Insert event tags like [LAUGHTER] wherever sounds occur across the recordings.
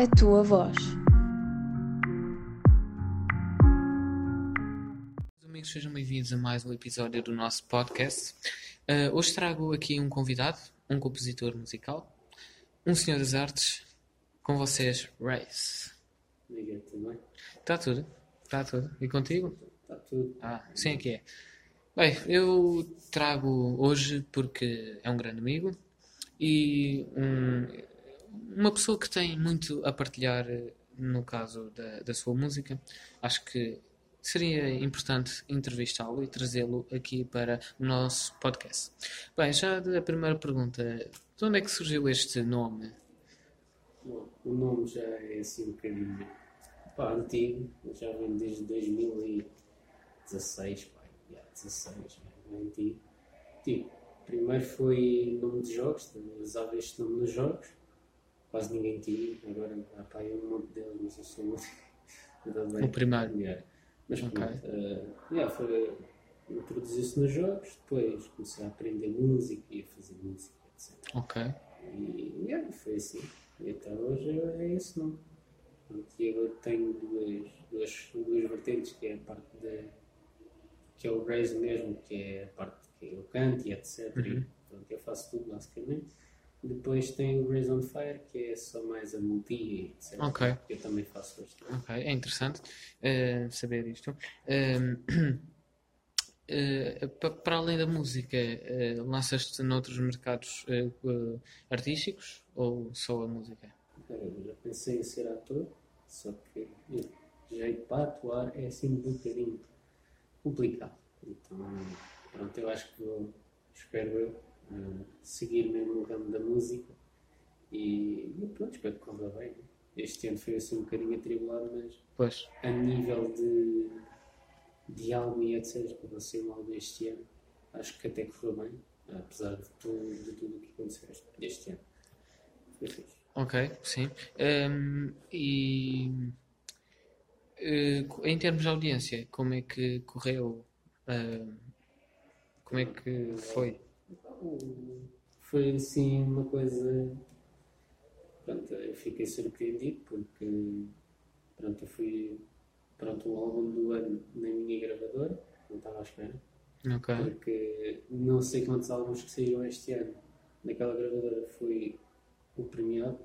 a tua voz. Amigos, sejam bem-vindos a mais um episódio do nosso podcast. Uh, hoje trago aqui um convidado, um compositor musical, um senhor das artes, com vocês, Race. Liga também. Está tudo? Está tudo? E contigo? Está tudo. Ah, sim é que é. Bem, eu trago hoje porque é um grande amigo e um- uma pessoa que tem muito a partilhar eh, no caso da, da sua música. Acho que seria importante entrevistá-lo e trazê-lo aqui para o nosso podcast. Bem, já da primeira pergunta, de onde é que surgiu este nome? Bom, o nome já é assim um bocadinho pá, antigo, já vem desde 2016, pá, já, 16, já, é antigo. Tipo, primeiro foi nome de jogos, usava este nome nos jogos, quase ninguém tinha, agora há pá, é um monte deles, mas eu sou muito. [LAUGHS] O primeiro. Yeah. Mas Ok. pronto, eh, yeah, foi, introduziu-se nos jogos, depois comecei a aprender música e a fazer música, etc. Ok. E yeah, foi assim. E até hoje é esse nome. E agora tenho duas, duas, duas vertentes, que é a parte da. que é o Grace mesmo, que é a parte que eu canto e etc. Uhum. E, eu faço tudo basicamente. Depois tem o Grace on Fire, que é só mais a multi, etc. Ok. Eu também faço bastante. Ok, é interessante eh, saber isto. [CLEARS THROAT] Eh, pa- para além da música, eh, lançaste noutros mercados artísticos ou só a música? Eu já pensei em ser ator, só que jeito para atuar é assim um bocadinho complicado. Então, pronto, eu acho que vou, espero eu, seguir mesmo no ramo da música e, e pronto, espero que corra bem. Este ano foi assim um bocadinho atribulado, mas Pois, a nível de, de álbum e etc, que lancei um álbum este ano, acho que até correu bem, apesar de tudo, de tudo o que aconteceu este, ano. Foi fixe. ok, sim. Ehm, e eh, em termos de audiência, como é que correu? Ehm, como é que foi? Foi assim uma coisa. Pronto, eu fiquei surpreendido porque pronto, eu fui pronto, o álbum do ano na minha gravadora, não estava à espera, Ok, porque não sei quantos álbuns que saíram este ano naquela gravadora foi o premiado,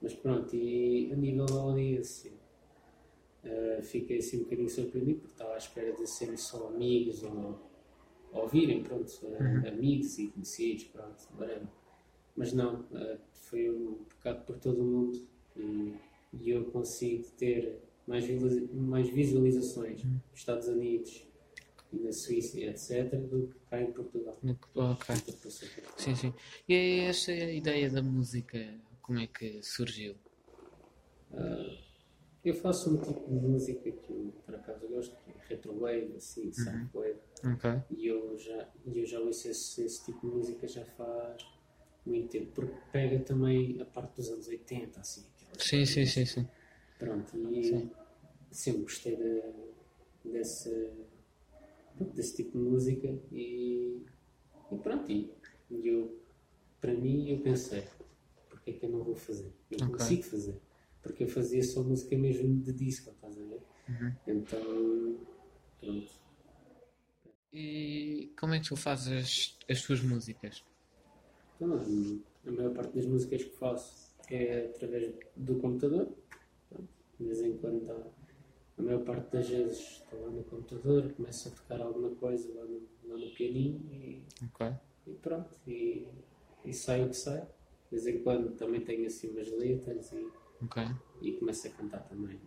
mas pronto, e a nível da audiência eh, fiquei assim um bocadinho surpreendido porque estava à espera de serem só amigos ou ouvirem, pronto, eh, amigos e conhecidos, pronto, whatever. Mas não, eh, foi um bocado por todo o mundo e, e eu consigo ter mais, mais visualizações nos Estados Unidos e na Suíça, etc., do que cá em Portugal. ok. Sim, sim. E é essa ideia da música, como é que surgiu? Ah, eu faço um tipo de música que eu, por acaso, gosto, que é retrowave, assim, softwave. Ok. E eu já, eu já ouço esse, esse tipo de música já faz muito tempo, porque pega também a parte dos anos 80, assim. Sim, sim, sim, sim. Pronto, e Sim. sempre gostei de, desse, desse tipo de música e, e pronto, e, eu, para mim, eu pensei, porque é que eu não vou fazer? Eu Ok. consigo fazer, porque eu fazia só música mesmo de disco, estás a ver? Uhum. Então, pronto. E como é que tu fazes as, as tuas músicas? Então, a- maior parte das músicas que faço é através do computador. De vez em quando, a maior parte das vezes, estou lá no computador, começo a tocar alguma coisa lá no, lá no pianinho e, Ok. e pronto. E, e sai o que sai. De vez em quando também tenho assim umas letras e, Ok. e começo a cantar também.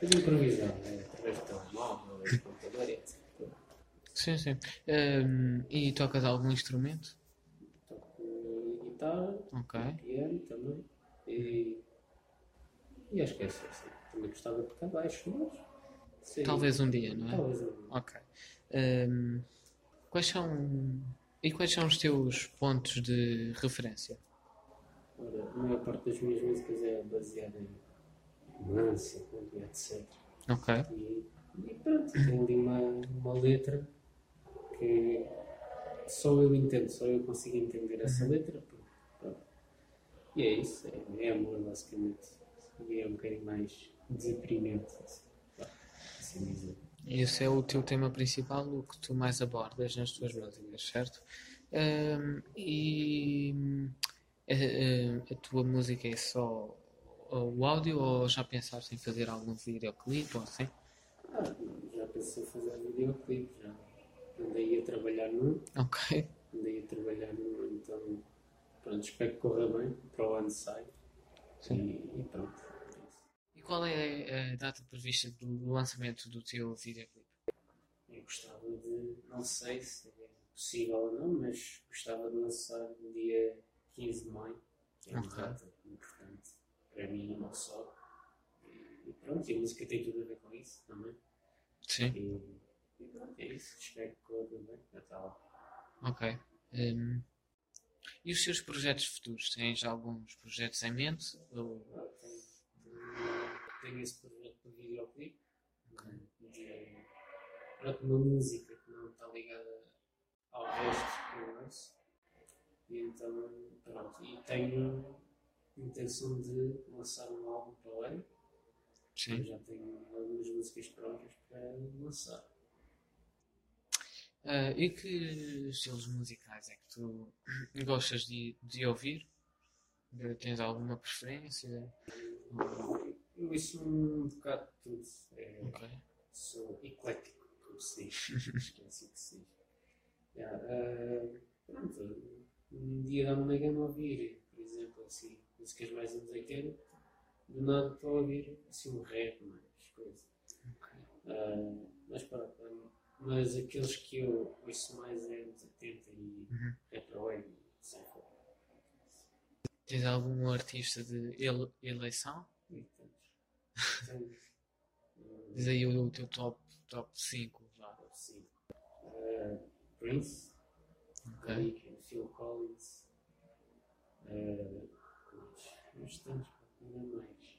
Mas improvisar, é, através do telemóvel, do [LAUGHS] computador etc. Sim, sim. Ehm, e tocas algum instrumento? Toco guitarra, Ok. piano também. E, e acho que é isso. assim. Também gostava de tocar baixo, mas. sim, Talvez um dia, não é? Talvez um dia. Ok. Ehm, quais são. E quais são os teus pontos de referência? Ora, a maior parte das minhas músicas é baseada em romance, e etc. Ok. E, e pronto, tem ali uma, uma letra que só eu entendo, só eu consigo entender essa letra. pronto. E é isso, é, é amor basicamente. e é um bocadinho mais deprimente, assim, assim dizer. Esse é o teu tema principal, o que tu mais abordas nas tuas músicas, certo? Ahm, e a, a- a tua música é só o áudio ou já pensaste em fazer algum videoclipe ou assim? Ah, já pensei em fazer videoclipe, já andei a trabalhar num, Ok. andei a trabalhar num, então pronto, espero que corra bem, para o ano sai Sim. e, e pronto. E qual é a data prevista do lançamento do teu videoclipe? Eu gostava de, não sei se é possível ou não, mas gostava de lançar no dia 15 de maio, que é uma data importante para mim e não só. E, pronto, e a música tem tudo a ver com isso também. Sim. E, e pronto, é isso. Espero que corra tudo bem. Até lá. Ok. Hum, e os seus projetos futuros? Tens alguns projetos em mente? Ou... Ah, tenho, tenho- esse projeto para videoclipe. De, pronto, uma música que não está ligada ao resto que eu lanço. E então, pronto. E tenho intenção de lançar um álbum para o ano. Sim. já tenho algumas músicas prontas para lançar. Ah, e que estilos musicais é que tu gostas de, de ouvir? Tens alguma preferência? Eu ouço um bocado de tudo. É, Ok. sou eclético, como se diz. [LAUGHS] Que é assim que se diz. Yeah, ah, pronto, um dia dá-me na gana ouvir, por exemplo, assim, músicas mais anos 80, do nada estou a ouvir assim um rap, mais coisa. Ah, mas pronto, mas aqueles que eu ouço mais é anos 80 e Uhum. retrowave sem fora. Tens algum artista de ele- eleição? E. Ah, [LAUGHS] Diz aí o teu top, top 5. Vá. top cinco. Ah, Prince. Ok. Weeknd, Phil Collins, uh, uns tantos, ainda mais.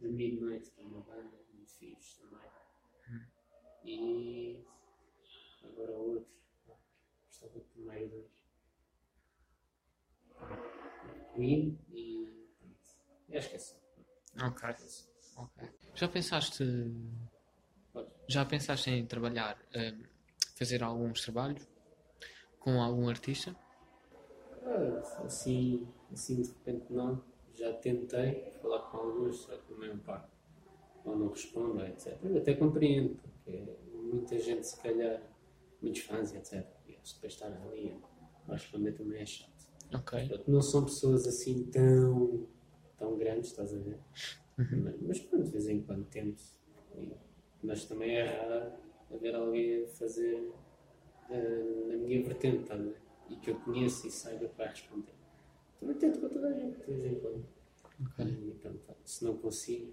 The Midnight, que é uma banda muito fixe também. Hum. E agora outro, gostava de primeiro dois. Queen e. E acho que é. Ok. É só. ok. Já pensaste. Pode. Já pensaste em trabalhar, hum, fazer alguns trabalhos com algum artista? Ah, assim, assim de repente não. Já tentei falar com alguns, só que a maior parte ou não respondem, etc. Eu até compreendo, porque muita gente, se calhar, muitos fãs, etc. E eles depois estar ali a responder também é chato. Ok. Não são pessoas assim tão, tão grandes, estás a ver? Mas, mas pronto, de vez em quando tento. E- mas também é raro haver alguém a fazer ah, na minha vertente, estás a ver? E que eu conheça e saiba para responder. Também tento com toda a gente, de vez em quando. Ok. E pronto, se não consigo,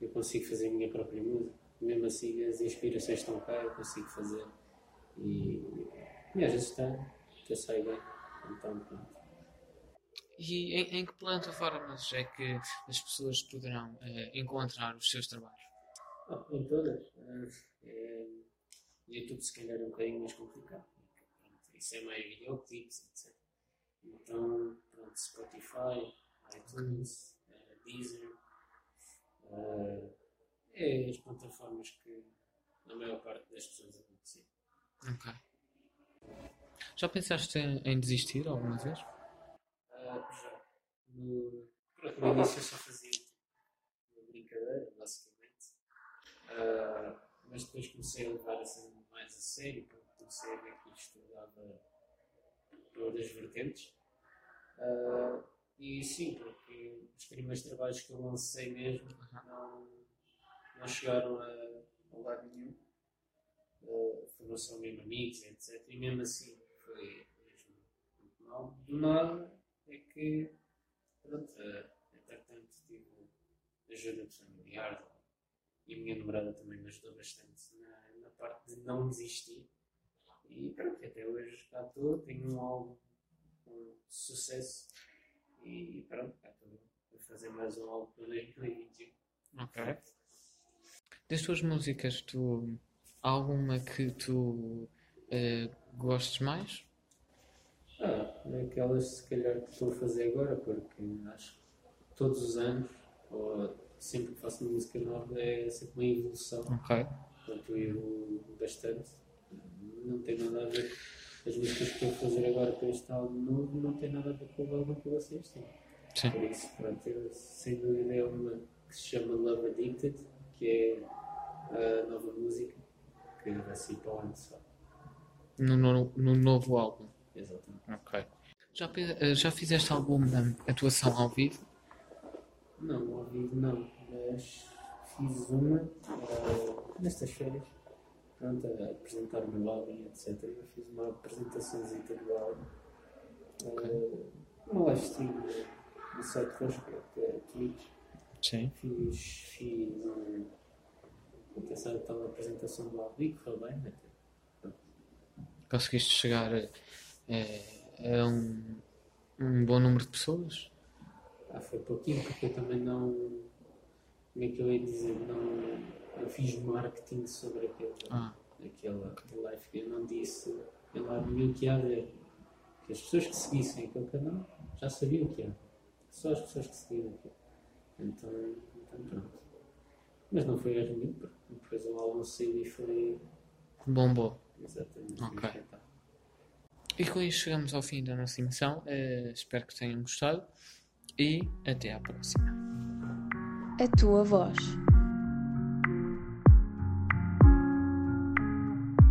eu consigo fazer a minha própria música. Mesmo assim, as inspirações estão cá, eu consigo fazer. E, e às vezes está, até sai bem. Então, pronto. E em, em que plataformas é que as pessoas poderão eh, encontrar os seus trabalhos? Ah, em todas. Ah, é, YouTube, se calhar, é um bocadinho mais complicado. Isso é mais videoclips, etc. Então, pronto, Spotify, iTunes, eh, Deezer. ah, é as plataformas que a maior parte das pessoas conhecem. Ok. Já pensaste em, em desistir alguma vez? Ah, já. No, pronto, no início eu só fazia uma brincadeira, basicamente. Ah, mas depois comecei a levar assim mais a sério, porque comecei a ver que isto dava para outras vertentes. Ah, e sim, porque os primeiros trabalhos que eu lancei mesmo não, não chegaram a, a lado nenhum. Ah, foram só mesmo amigos, etc. E mesmo assim foi mesmo muito mal. Do nada é que, pronto, eh, entretanto tive ajuda de familiares e a minha namorada também me ajudou bastante na, na parte de não desistir. E pronto, até hoje cá estou, tenho um álbum com sucesso e pronto, a fazer mais um álbum para 2021. Ok. Das tuas músicas, tu há alguma que tu eh, gostes mais? Ah, aquelas se calhar que estou a fazer agora, porque acho que todos os anos, ou sempre que faço uma música nova é sempre uma evolução. Ok. Portanto, eu evoluo bastante. Não tem nada a ver. As músicas que eu vou fazer agora para este álbum novo não tem nada a ver com o álbum que vocês têm. Sim. Por isso, pronto, eu, sem dúvida é uma que se chama Love Addicted, que é a nova música que vai sair para o ano só. No, no, no novo álbum. Exatamente. Ok. Já, eh, já fizeste alguma atuação ao vivo? Não, ao vivo não, mas fiz uma eh, nestas férias, pronto, a apresentar o meu álbum, etc. Eu fiz uma apresentaçãozinha do álbum, eh, uma live stream no- site Rosco, que é Twitch. Sim. Fiz, fiz um, essa tal apresentação do álbum e correu bem, né? Conseguiste chegar a, a- a um, um bom número de pessoas? Ah, foi pouquinho, porque eu também não. Como é que eu ia dizer? Não, eu fiz marketing sobre aquele, Ah, aquela aquele live que eu não disse. Eu lá vi o que ia haver. Que as pessoas que seguissem aquele canal já sabiam o que ia. Só as pessoas que seguiam aquilo. Então, então pronto. Mas não foi erro nenhum, porque depois o álbum saiu e foi bombou. exatamente Ok. E com isto chegamos ao fim da nossa emissão. Eh, espero que tenham gostado e até à próxima. A tua voz.